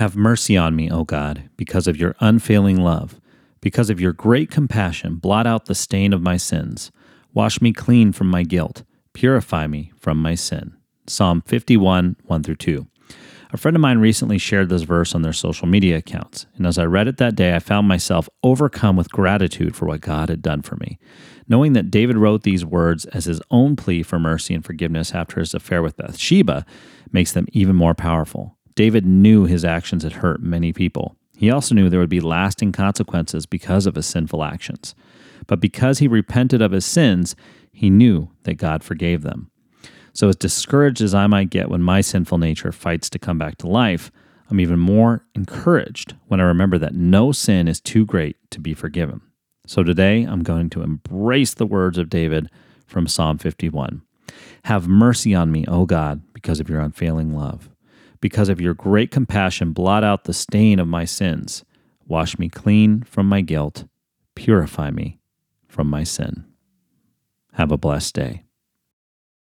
Have mercy on me, O God, because of your unfailing love. Because of your great compassion, blot out the stain of my sins. Wash me clean from my guilt. Purify me from my sin. Psalm 51, 1 through 2. A friend of mine recently shared this verse on their social media accounts, and as I read it that day, I found myself overcome with gratitude for what God had done for me. Knowing that David wrote these words as his own plea for mercy and forgiveness after his affair with Bathsheba makes them even more powerful. David knew his actions had hurt many people. He also knew there would be lasting consequences because of his sinful actions. But because he repented of his sins, he knew that God forgave them. So, as discouraged as I might get when my sinful nature fights to come back to life, I'm even more encouraged when I remember that no sin is too great to be forgiven. So, today I'm going to embrace the words of David from Psalm 51 Have mercy on me, O God, because of your unfailing love. Because of your great compassion, blot out the stain of my sins. Wash me clean from my guilt. Purify me from my sin. Have a blessed day.